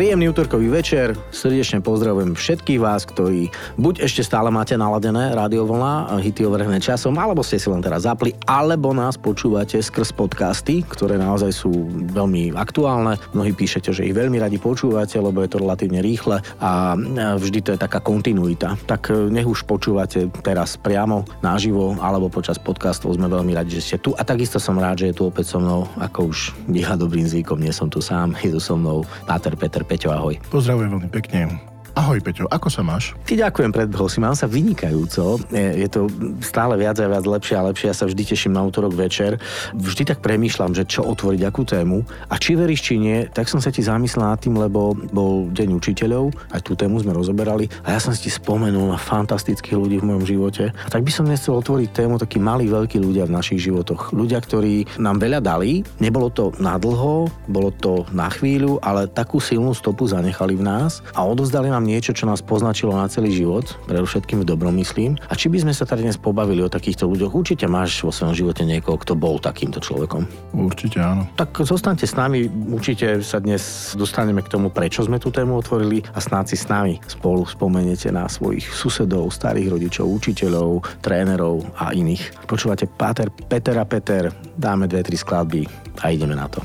Príjemný útorkový večer, srdečne pozdravujem všetkých vás, ktorí buď ešte stále máte naladené rádio vlna, hity overené časom, alebo ste si len teraz zapli, alebo nás počúvate skrz podcasty, ktoré naozaj sú veľmi aktuálne. Mnohí píšete, že ich veľmi radi počúvate, lebo je to relatívne rýchle a vždy to je taká kontinuita. Tak e, nech už počúvate teraz priamo, naživo, alebo počas podcastov sme veľmi radi, že ste tu. A takisto som rád, že je tu opäť so mnou, ako už býva dobrým zvykom, nie som tu sám, je tu so mnou Páter Peter. Peťo, ahoj. Pozdravujem veľmi pekne. Ahoj Peťo, ako sa máš? Ty ďakujem, predbehol si, mám sa vynikajúco. Je, to stále viac a viac lepšie a lepšie. Ja sa vždy teším na útorok večer. Vždy tak premýšľam, že čo otvoriť, akú tému. A či veríš, či nie, tak som sa ti zamyslel nad tým, lebo bol Deň učiteľov, aj tú tému sme rozoberali a ja som si spomenul na fantastických ľudí v mojom živote. A tak by som nechcel otvoriť tému takí malí, veľkí ľudia v našich životoch. Ľudia, ktorí nám veľa dali, nebolo to na dlho, bolo to na chvíľu, ale takú silnú stopu zanechali v nás a odozdali nám niečo, čo nás poznačilo na celý život, všetkým v dobrom myslím. A či by sme sa tady dnes pobavili o takýchto ľuďoch? Určite máš vo svojom živote niekoho, kto bol takýmto človekom. Určite áno. Tak zostaňte s nami, určite sa dnes dostaneme k tomu, prečo sme tú tému otvorili a snáď si s nami spolu spomeniete na svojich susedov, starých rodičov, učiteľov, trénerov a iných. Počúvate Páter, Peter a Peter, dáme dve, tri skladby a ideme na to.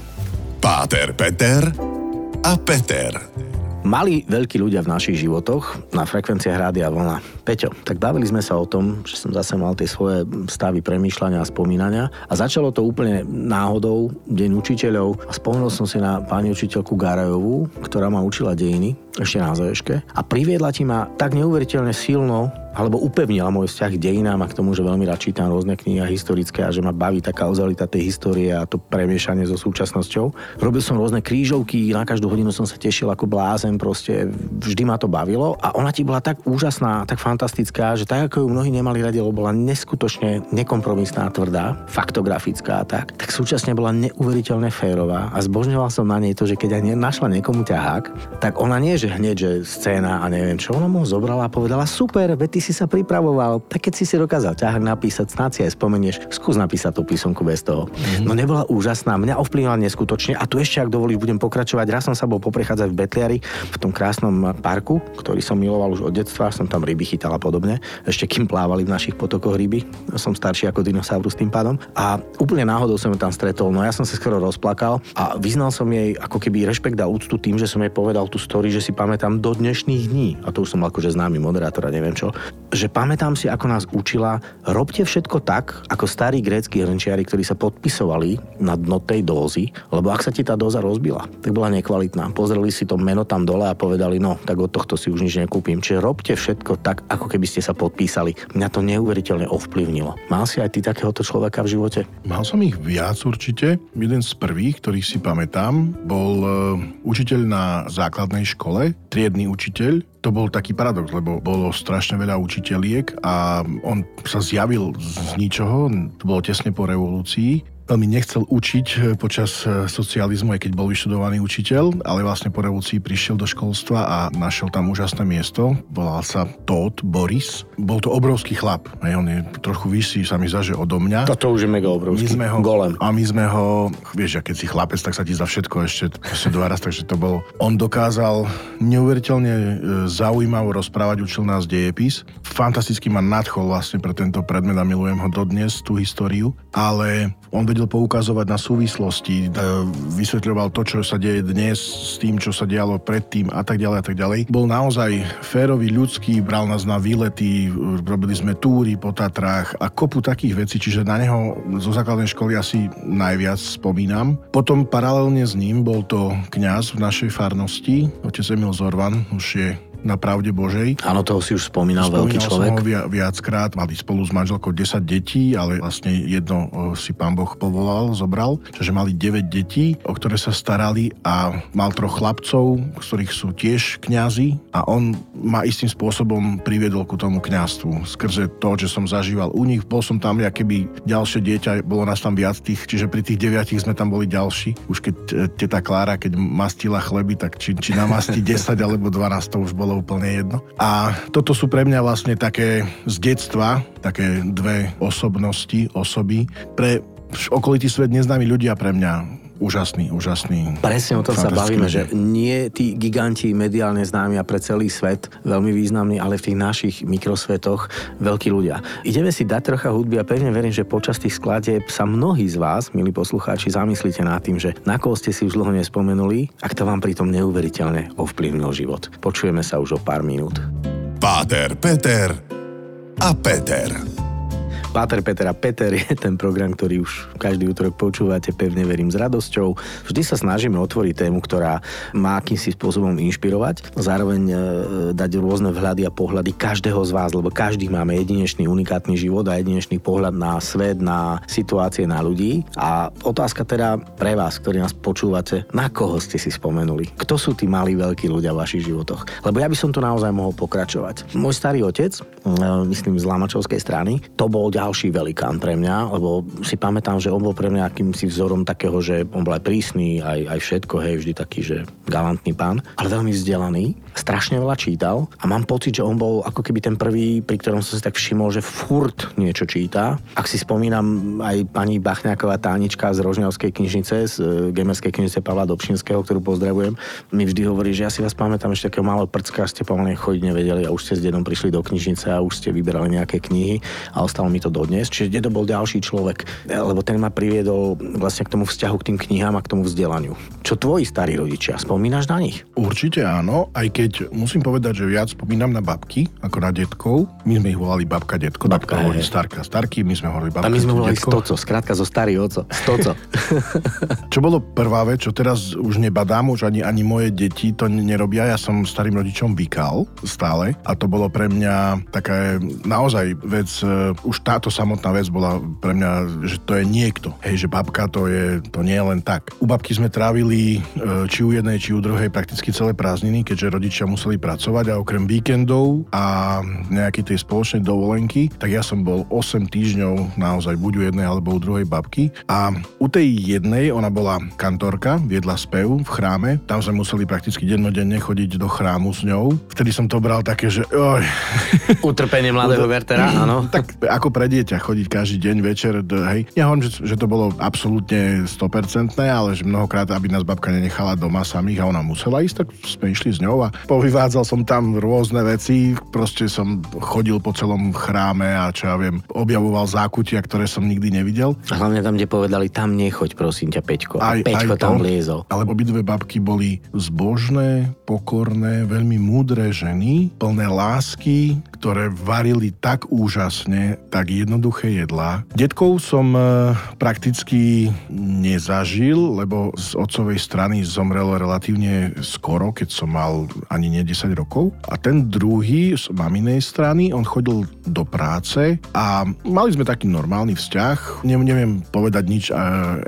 Páter, Peter a Peter. Mali veľkí ľudia v našich životoch na frekvenciách Rádia Vlna. Peťo, tak bavili sme sa o tom, že som zase mal tie svoje stavy premýšľania a spomínania a začalo to úplne náhodou, Deň učiteľov a spomenul som si na pani učiteľku Garajovú, ktorá ma učila dejiny ešte na ZŠke a priviedla ti ma tak neuveriteľne silno alebo upevnila môj vzťah k dejinám a k tomu, že veľmi rád čítam rôzne knihy historické a že ma baví tá kauzalita tej histórie a to premiešanie so súčasnosťou. Robil som rôzne krížovky, na každú hodinu som sa tešil ako blázen, proste vždy ma to bavilo a ona ti bola tak úžasná, tak fantastická, že tak ako ju mnohí nemali radi, lebo bola neskutočne nekompromisná, tvrdá, faktografická a tak, tak súčasne bola neuveriteľne férová a zbožňoval som na nej to, že keď aj našla niekomu ťahák, tak ona nie, že hneď, že scéna a neviem čo, ona mu zobrala a povedala super, ty si sa pripravoval, tak keď si si dokázal ťahák napísať, snáď si aj spomenieš, skús napísať tú písomku bez toho. Mm-hmm. No nebola úžasná, mňa ovplyvnila neskutočne a tu ešte, ak dovolíš, budem pokračovať. Raz som sa bol poprechádzať v Betliari, v tom krásnom parku, ktorý som miloval už od detstva, som tam ryby chytal a podobne, ešte kým plávali v našich potokoch ryby. Som starší ako dinosaurus tým pádom. A úplne náhodou som ju tam stretol, no ja som sa skoro rozplakal a vyznal som jej ako keby rešpekt a úctu tým, že som jej povedal tú story, že si pamätám do dnešných dní. A to už som akože známy moderátor a neviem čo že pamätám si, ako nás učila, robte všetko tak, ako starí grécky hrnčiari, ktorí sa podpisovali na dno tej dózy, lebo ak sa ti tá dóza rozbila, tak bola nekvalitná. Pozreli si to meno tam dole a povedali, no, tak od tohto si už nič nekúpim. Čiže robte všetko tak, ako keby ste sa podpísali. Mňa to neuveriteľne ovplyvnilo. Mal si aj ty takéhoto človeka v živote? Mal som ich viac určite. Jeden z prvých, ktorých si pamätám, bol uh, učiteľ na základnej škole, triedny učiteľ, to bol taký paradox, lebo bolo strašne veľa učiteľiek a on sa zjavil z ničoho, to bolo tesne po revolúcii veľmi nechcel učiť eh, počas eh, socializmu, aj keď bol vyštudovaný učiteľ, ale vlastne po revolúcii prišiel do školstva a našiel tam úžasné miesto. Volal sa Todd Boris. Bol to obrovský chlap. Aj on je trochu vyšší, sa mi zdá, že odo mňa. Toto už je mega obrovský. My sme ho, Golem. A my sme ho, vieš, keď si chlapec, tak sa ti za všetko ešte, ešte dva raz, takže to bol. On dokázal neuveriteľne eh, zaujímavo rozprávať, učil nás dejepis. Fantasticky ma nadchol vlastne pre tento predmet a milujem ho dodnes, tú históriu, ale on vedel poukazovať na súvislosti, vysvetľoval to, čo sa deje dnes s tým, čo sa dialo predtým a tak ďalej a tak ďalej. Bol naozaj férový, ľudský, bral nás na výlety, robili sme túry po Tatrách a kopu takých vecí, čiže na neho zo základnej školy asi najviac spomínam. Potom paralelne s ním bol to kňaz v našej farnosti, otec Emil Zorvan, už je na pravde Božej. Áno, toho si už spomínal, spomínal veľký človek. Som ho viackrát, mali spolu s manželkou 10 detí, ale vlastne jedno si pán Boh povolal, zobral, čiže mali 9 detí, o ktoré sa starali a mal troch chlapcov, z ktorých sú tiež kňazi a on ma istým spôsobom priviedol ku tomu kňastvu. Skrze to, že som zažíval u nich, bol som tam, keby ďalšie dieťa, bolo nás tam viac tých, čiže pri tých deviatich sme tam boli ďalší. Už keď e, teta Klára, keď mastila chleby, tak či, či namastí 10 alebo 12, to už bolo úplne jedno. A toto sú pre mňa vlastne také z detstva, také dve osobnosti, osoby. Pre okolitý svet neznámi ľudia pre mňa úžasný, úžasný. Presne o tom sa bavíme, že nie tí giganti mediálne známi a pre celý svet veľmi významní, ale v tých našich mikrosvetoch veľkí ľudia. Ideme si dať trocha hudby a pevne verím, že počas tých skladieb sa mnohí z vás, milí poslucháči, zamyslíte nad tým, že na koho ste si už dlho nespomenuli, ak to vám pritom neuveriteľne ovplyvnil život. Počujeme sa už o pár minút. Páter, Peter a Peter. Páter Peter a Peter je ten program, ktorý už každý útorok počúvate, pevne verím, s radosťou. Vždy sa snažíme otvoriť tému, ktorá má akýmsi spôsobom inšpirovať, zároveň e, dať rôzne vhľady a pohľady každého z vás, lebo každý máme jedinečný, unikátny život a jedinečný pohľad na svet, na situácie, na ľudí. A otázka teda pre vás, ktorí nás počúvate, na koho ste si spomenuli? Kto sú tí malí, veľkí ľudia v vašich životoch? Lebo ja by som tu naozaj mohol pokračovať. Môj starý otec, e, myslím z Lamačovskej strany, to bol ďalší ďalší velikán pre mňa, lebo si pamätám, že on bol pre mňa akýmsi vzorom takého, že on bol aj prísny, aj, aj všetko, hej, vždy taký, že galantný pán, ale veľmi vzdelaný, strašne veľa čítal a mám pocit, že on bol ako keby ten prvý, pri ktorom som si tak všimol, že furt niečo číta. Ak si spomínam aj pani Bachňáková tánička z Rožňavskej knižnice, z e, Gemerskej knižnice Pavla Dobšinského, ktorú pozdravujem, mi vždy hovorí, že ja si vás pamätám ešte takého malého prcka, ste pomaly chodiť nevedeli a už ste s dedom prišli do knižnice a už ste vyberali nejaké knihy a ostalo mi to dodnes. Čiže dedo bol ďalší človek, lebo ten ma priviedol vlastne k tomu vzťahu k tým knihám a k tomu vzdelaniu. Čo tvoji starí rodičia, spomínaš na nich? Určite áno, aj keď musím povedať, že viac spomínam na babky ako na detkov. My sme ich volali babka, detko, babka hovorí starka, starky, my sme hovorili babka, A my sme volali stoco, skrátka zo starý oco, stoco. čo bolo prvá vec, čo teraz už nebadám, už ani, ani moje deti to nerobia, ja som starým rodičom vykal stále a to bolo pre mňa taká naozaj vec, uh, už táto samotná vec bola pre mňa, že to je niekto. Hej, že babka to je, to nie je len tak. U babky sme trávili e, či u jednej, či u druhej prakticky celé prázdniny, keďže rodičia museli pracovať a okrem víkendov a nejakej tej spoločnej dovolenky, tak ja som bol 8 týždňov naozaj buď u jednej alebo u druhej babky. A u tej jednej, ona bola kantorka, viedla spev v chráme, tam sme museli prakticky dennodenne chodiť do chrámu s ňou. Vtedy som to bral také, že oj. Utrpenie mladého Vertera, áno. tak ako pre dieťa chodiť každý deň večer, hej. Ja hovorím, že, že to bolo absolútne 100%, ale že mnohokrát, aby nás babka nenechala doma samých a ona musela ísť, tak sme išli s ňou a povyvádzal som tam rôzne veci, proste som chodil po celom chráme a čo ja viem, objavoval zákutia, ktoré som nikdy nevidel. A hlavne tam, kde povedali, tam nechoď, prosím ťa, Peťko. Aj, a Peťko aj tam liezol. Ale obidve babky boli zbožné, pokorné, veľmi múdre ženy, plné lásky, ktoré varili tak úžasne, tak jednoduché jedlá. Detkov som e, prakticky nezažil, lebo z otcovej strany zomrel relatívne skoro, keď som mal ani nie 10 rokov. A ten druhý z maminej strany, on chodil do práce a mali sme taký normálny vzťah. Ne, neviem povedať nič e,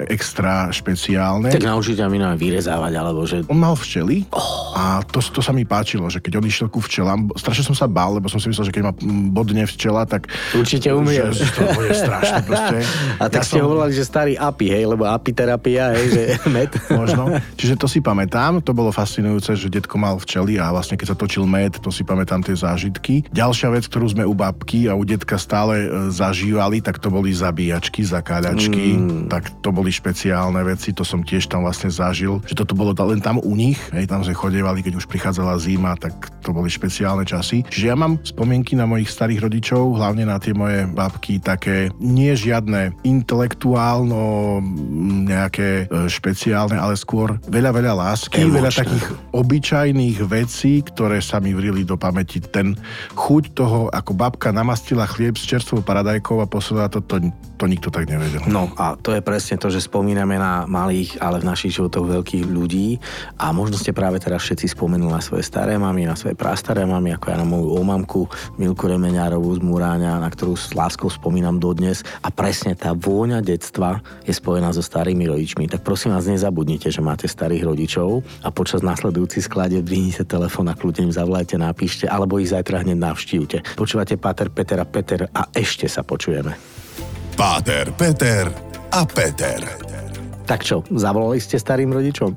extra špeciálne. Tak naučiť ťa vyrezávať, alebo že... On mal včely oh. a to, to sa mi páčilo, že keď on išiel ku včelám, strašne som sa bál, lebo som si myslel, že keď ma bodne včela, tak... Určite umie. Že, to bude strašné proste. A tak ja ste som... hovorili, že starý API, hej, lebo apiterapia, hej, že med. Možno. Čiže to si pamätám, to bolo fascinujúce, že detko mal včely a vlastne keď sa točil med, to si pamätám tie zážitky. Ďalšia vec, ktorú sme u babky a u detka stále e, zažívali, tak to boli zabíjačky, zakáľačky, mm. tak to boli špeciálne veci, to som tiež tam vlastne zažil, že toto bolo len tam u nich, hej, tam sme chodievali, keď už prichádzala zima, tak to boli špeciálne časy. Čiže ja mám spomienky na mojich starých rodičov, hlavne na tie moje babky, také nie žiadne intelektuálno nejaké e, špeciálne, ale skôr veľa, veľa lásky, Emočné. veľa takých obyčajných vecí, ktoré sa mi vrili do pamäti. Ten chuť toho, ako babka namastila chlieb s čerstvou paradajkou a poslala to, to, to nikto tak nevedel. No a to je presne to, že spomíname na malých, ale v našich životoch veľkých ľudí a možno ste práve teraz všetci spomenuli na svoje staré mamy, na svoje prastaré mamy, ako ja na moju omamku Milku Remeňárovú z Múráňa, na ktorú s láskou spomínam dodnes. A presne tá vôňa detstva je spojená so starými rodičmi. Tak prosím vás, nezabudnite, že máte starých rodičov a počas následujúcich sklade dvihnite telefón a kľudne im zavolajte, napíšte, alebo ich zajtra hneď navštívte. Počúvate Páter, Peter a Peter a ešte sa počujeme. Páter, Peter a Peter. Tak čo, zavolali ste starým rodičom?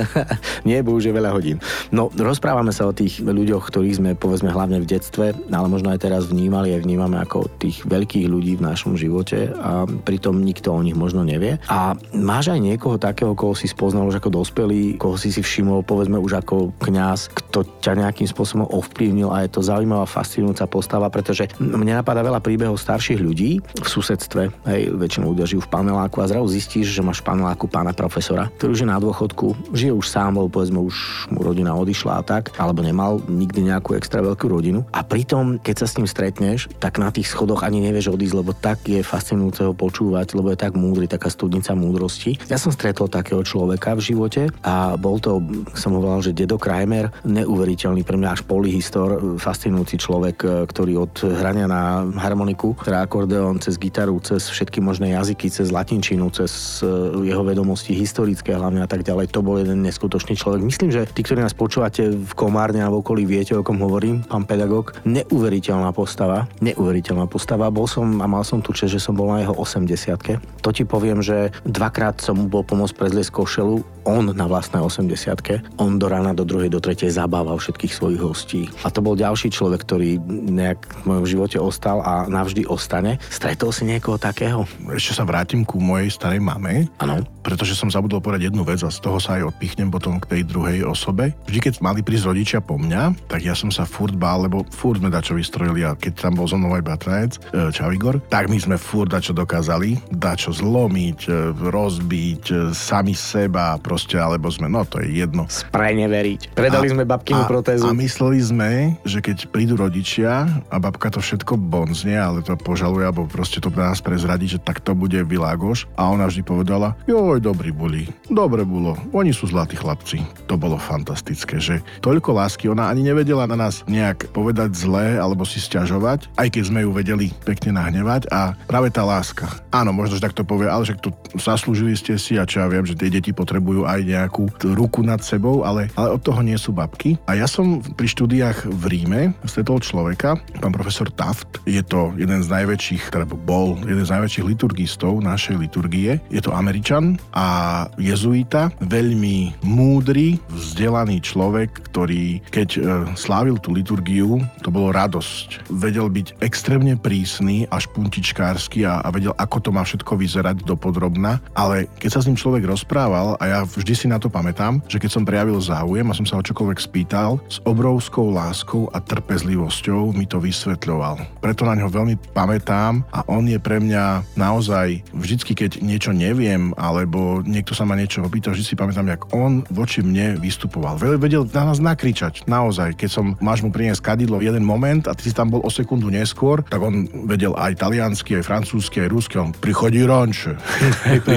Nie, bo už je veľa hodín. No, rozprávame sa o tých ľuďoch, ktorých sme, povedzme, hlavne v detstve, ale možno aj teraz vnímali, aj vnímame ako tých veľkých ľudí v našom živote a pritom nikto o nich možno nevie. A máš aj niekoho takého, koho si spoznal už ako dospelý, koho si si všimol, povedzme, už ako kňaz, kto ťa nejakým spôsobom ovplyvnil a je to zaujímavá, fascinujúca postava, pretože mne napadá veľa príbehov starších ľudí v susedstve, hej, väčšinou ľudia žijú v paneláku a zrazu zistíš, že máš pan paneláku pána profesora, ktorý už je na dôchodku, žije už sám, lebo povedzme už mu rodina odišla a tak, alebo nemal nikdy nejakú extra veľkú rodinu. A pritom, keď sa s ním stretneš, tak na tých schodoch ani nevieš odísť, lebo tak je fascinujúce ho počúvať, lebo je tak múdry, taká studnica múdrosti. Ja som stretol takého človeka v živote a bol to, som ho volal, že Dedo Kramer, neuveriteľný pre mňa až polyhistor, fascinujúci človek, ktorý od hrania na harmoniku, teda akordeón, cez gitaru, cez všetky možné jazyky, cez latinčinu, cez jeho vedomosti historické hlavne a tak ďalej. To bol jeden neskutočný človek. Myslím, že tí, ktorí nás počúvate v Komárne alebo okolí, viete, o kom hovorím, pán pedagóg. Neuveriteľná postava, neuveriteľná postava. Bol som a mal som tu čest, že som bol na jeho 80 To ti poviem, že dvakrát som mu bol pomôcť prezliesť košelu, on na vlastnej 80 On do rána, do druhej, do tretej zabával všetkých svojich hostí. A to bol ďalší človek, ktorý nejak v mojom živote ostal a navždy ostane. Stretol si niekoho takého? Ešte sa vrátim ku mojej starej mame. Áno pretože som zabudol povedať jednu vec a z toho sa aj odpichnem potom k tej druhej osobe. Vždy, keď mali prísť rodičia po mňa, tak ja som sa furt bál, lebo furt sme dačo vystrojili a keď tam bol so mnou aj bratranec, e, Čavigor, tak my sme furt dačo dokázali, dačo zlomiť, e, rozbiť, e, sami seba proste, alebo sme, no to je jedno. Spraj neveriť. Predali a, sme babkinu protézu. A mysleli sme, že keď prídu rodičia a babka to všetko bonzne, ale to požaluje, alebo proste to nás prezradí, že tak to bude Világoš. A ona vždy povedala, joj, dobrí boli. Dobre bolo. Oni sú zlatí chlapci. To bolo fantastické, že toľko lásky. Ona ani nevedela na nás nejak povedať zlé alebo si stiažovať, aj keď sme ju vedeli pekne nahnevať a práve tá láska. Áno, možno, že takto povie, ale však to zaslúžili ste si a čo ja viem, že tie deti potrebujú aj nejakú ruku nad sebou, ale, ale od toho nie sú babky. A ja som pri štúdiách v Ríme stretol človeka, pán profesor Taft, je to jeden z najväčších, teda bol jeden z najväčších liturgistov našej liturgie. Je to Američan a jezuita, veľmi múdry, vzdelaný človek, ktorý keď e, slávil tú liturgiu, to bolo radosť. Vedel byť extrémne prísny až puntičkársky a, a vedel, ako to má všetko vyzerať do podrobna, ale keď sa s ním človek rozprával, a ja vždy si na to pamätám, že keď som prejavil záujem a som sa ho čokoľvek spýtal, s obrovskou láskou a trpezlivosťou mi to vysvetľoval. Preto na ňo veľmi pamätám a on je pre mňa naozaj vždycky, keď niečo neviem, alebo niekto sa ma niečo opýtal, že si pamätám, jak on voči mne vystupoval. Vedel na nás nakričať, naozaj. Keď som, máš mu priniesť kadidlo v jeden moment a ty si tam bol o sekundu neskôr, tak on vedel aj taliansky, aj francúzsky, aj rusky. On prichodí ranče.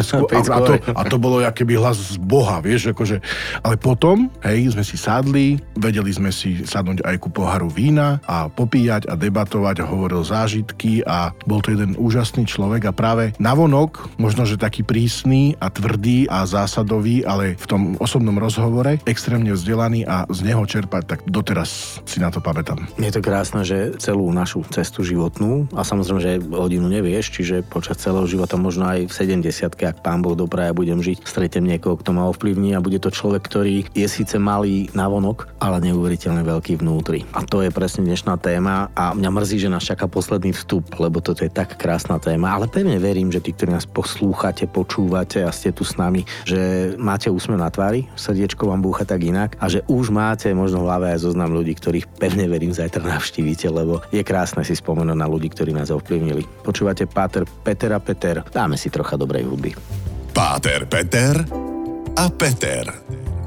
a, to, a to bolo keby hlas z Boha, vieš, akože. Ale potom, hej, sme si sadli, vedeli sme si sadnúť aj ku poharu vína a popíjať a debatovať a hovoril zážitky a bol to jeden úžasný človek a práve navonok, možno, že taký prísny a tvrdý a zásadový, ale v tom osobnom rozhovore extrémne vzdelaný a z neho čerpať, tak doteraz si na to pamätám. Je to krásne, že celú našu cestu životnú, a samozrejme, že hodinu nevieš, čiže počas celého života možno aj v 70 ak pán Boh dopraja budem žiť, stretnem niekoho, kto ma ovplyvní a bude to človek, ktorý je síce malý navonok, ale neuveriteľne veľký vnútri. A to je presne dnešná téma a mňa mrzí, že nás čaká posledný vstup, lebo toto je tak krásna téma, ale pevne verím, že tí, ktorí nás poslúchate, počúvate a ste tu s nami, že máte úsmev na tvári, srdiečko vám búcha tak inak a že už máte možno v hlave aj zoznam ľudí, ktorých pevne verím zajtra navštívite, lebo je krásne si spomenúť na ľudí, ktorí nás ovplyvnili. Počúvate Páter a Peter, dáme si trocha dobrej hudby. Páter Peter a Peter.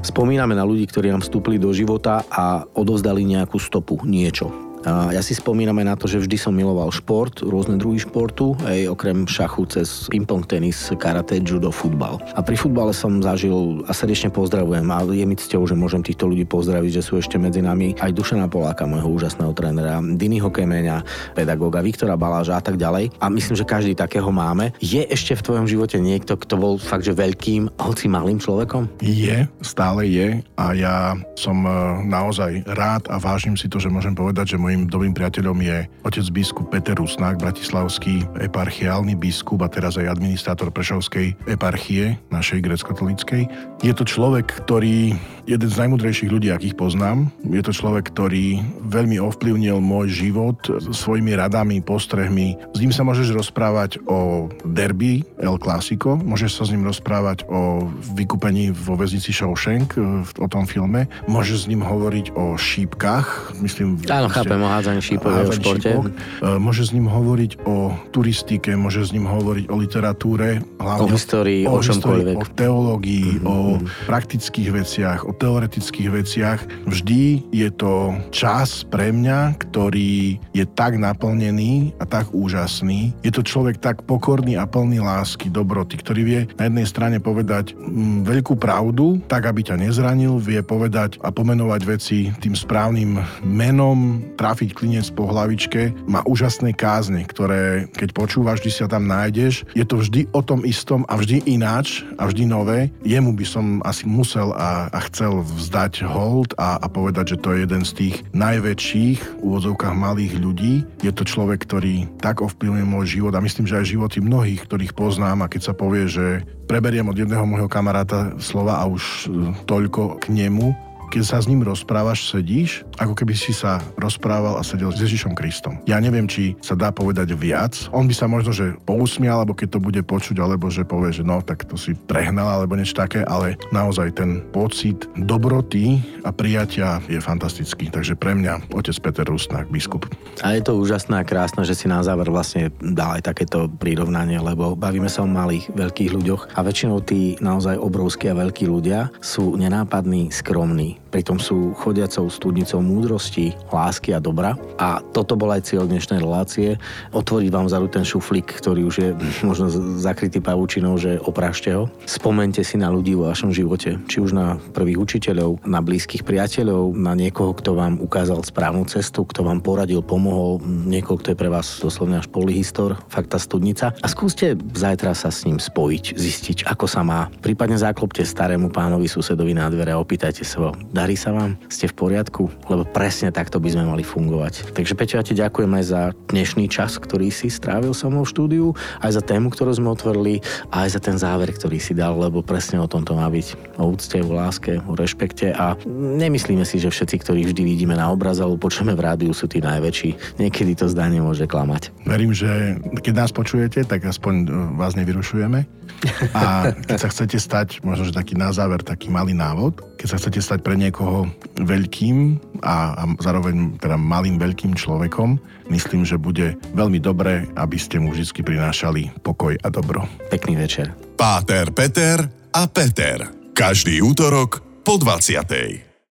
Spomíname na ľudí, ktorí nám vstúpili do života a odovzdali nejakú stopu, niečo A ja si spomínam aj na to, že vždy som miloval šport, rôzne druhy športu, aj okrem šachu cez ping-pong, tenis, karate, judo, futbal. A pri futbale som zažil a srdečne pozdravujem a je mi cťou, že môžem týchto ľudí pozdraviť, že sú ešte medzi nami aj Dušana Poláka, môjho úžasného trénera, Diniho Kemeňa, pedagóga Viktora Baláža a tak ďalej. A myslím, že každý takého máme. Je ešte v tvojom živote niekto, kto bol fakt, že veľkým, hoci malým človekom? Je, stále je a ja som e, naozaj rád a vážim si to, že môžem povedať, že môjim dobrým priateľom je otec biskup Peter Rusnák, bratislavský eparchiálny biskup a teraz aj administrátor Prešovskej eparchie, našej grecko-katolíckej. Je to človek, ktorý jeden z najmudrejších ľudí, akých poznám. Je to človek, ktorý veľmi ovplyvnil môj život svojimi radami, postrehmi. S ním sa môžeš rozprávať o derby El Clásico, môžeš sa s ním rozprávať o vykúpení vo väznici Shawshank, o tom filme. Môžeš s ním hovoriť o šípkach, myslím... Áno, chápem, o hádzaní šípov v športe. Šípok. E, môžeš s ním hovoriť o turistike, môžeš s ním hovoriť o literatúre, hlavne o histórii, o, o čomkoľvek. O teológii, mm-hmm. o praktických veciach, o teoretických veciach. Vždy je to čas pre mňa, ktorý je tak naplnený a tak úžasný. Je to človek tak pokorný a plný lásky, dobroty, ktorý vie na jednej strane povedať mm, veľkú pravdu, tak aby ťa nezranil, vie povedať a pomenovať veci tým správnym menom, trafiť klinec po hlavičke. Má úžasné kázne, ktoré keď počúvaš, vždy sa tam nájdeš. Je to vždy o tom istom a vždy ináč a vždy nové. Jemu by som asi musel a, a chcel vzdať hold a, a povedať, že to je jeden z tých najväčších úvodzovkách malých ľudí. Je to človek, ktorý tak ovplyvňuje môj život a myslím, že aj životy mnohých, ktorých poznám a keď sa povie, že preberiem od jedného môjho kamaráta slova a už toľko k nemu, keď sa s ním rozprávaš, sedíš, ako keby si sa rozprával a sedel s Ježišom Kristom. Ja neviem, či sa dá povedať viac. On by sa možno, že pousmial, alebo keď to bude počuť, alebo že povie, že no, tak to si prehnal, alebo niečo také, ale naozaj ten pocit dobroty a prijatia je fantastický. Takže pre mňa otec Peter Rusnák, biskup. A je to úžasné a krásne, že si na záver vlastne dal aj takéto prirovnanie, lebo bavíme sa o malých, veľkých ľuďoch a väčšinou tí naozaj obrovskí a veľkí ľudia sú nenápadní, skromní, me. Pritom sú chodiacou studnicou múdrosti, lásky a dobra. A toto bol aj cieľ dnešnej relácie. Otvoriť vám vzadu ten šuflík, ktorý už je možno zakrytý pavučinou, že oprašte ho. Spomente si na ľudí vo vašom živote, či už na prvých učiteľov, na blízkych priateľov, na niekoho, kto vám ukázal správnu cestu, kto vám poradil, pomohol, niekoho, kto je pre vás doslovne až polyhistor, fakt tá studnica. A skúste zajtra sa s ním spojiť, zistiť, ako sa má. Prípadne zaklopte starému pánovi susedovi na dvere a opýtajte sa Darí sa vám? Ste v poriadku? Lebo presne takto by sme mali fungovať. Takže Peťo, ja ti ďakujem aj za dnešný čas, ktorý si strávil so mnou v štúdiu, aj za tému, ktorú sme otvorili, aj za ten záver, ktorý si dal, lebo presne o tom to má byť. O úcte, o láske, o rešpekte a nemyslíme si, že všetci, ktorí vždy vidíme na obraz alebo počujeme v rádiu, sú tí najväčší. Niekedy to zdanie môže klamať. Verím, že keď nás počujete, tak aspoň e, vás nevyrušujeme. A keď sa chcete stať, možno, že taký na záver, taký malý návod, keď sa chcete stať pre niekoho veľkým a, a zároveň teda malým veľkým človekom, myslím, že bude veľmi dobré, aby ste mu vždy prinášali pokoj a dobro. Pekný večer. Páter, Peter a Peter. Každý útorok po 20.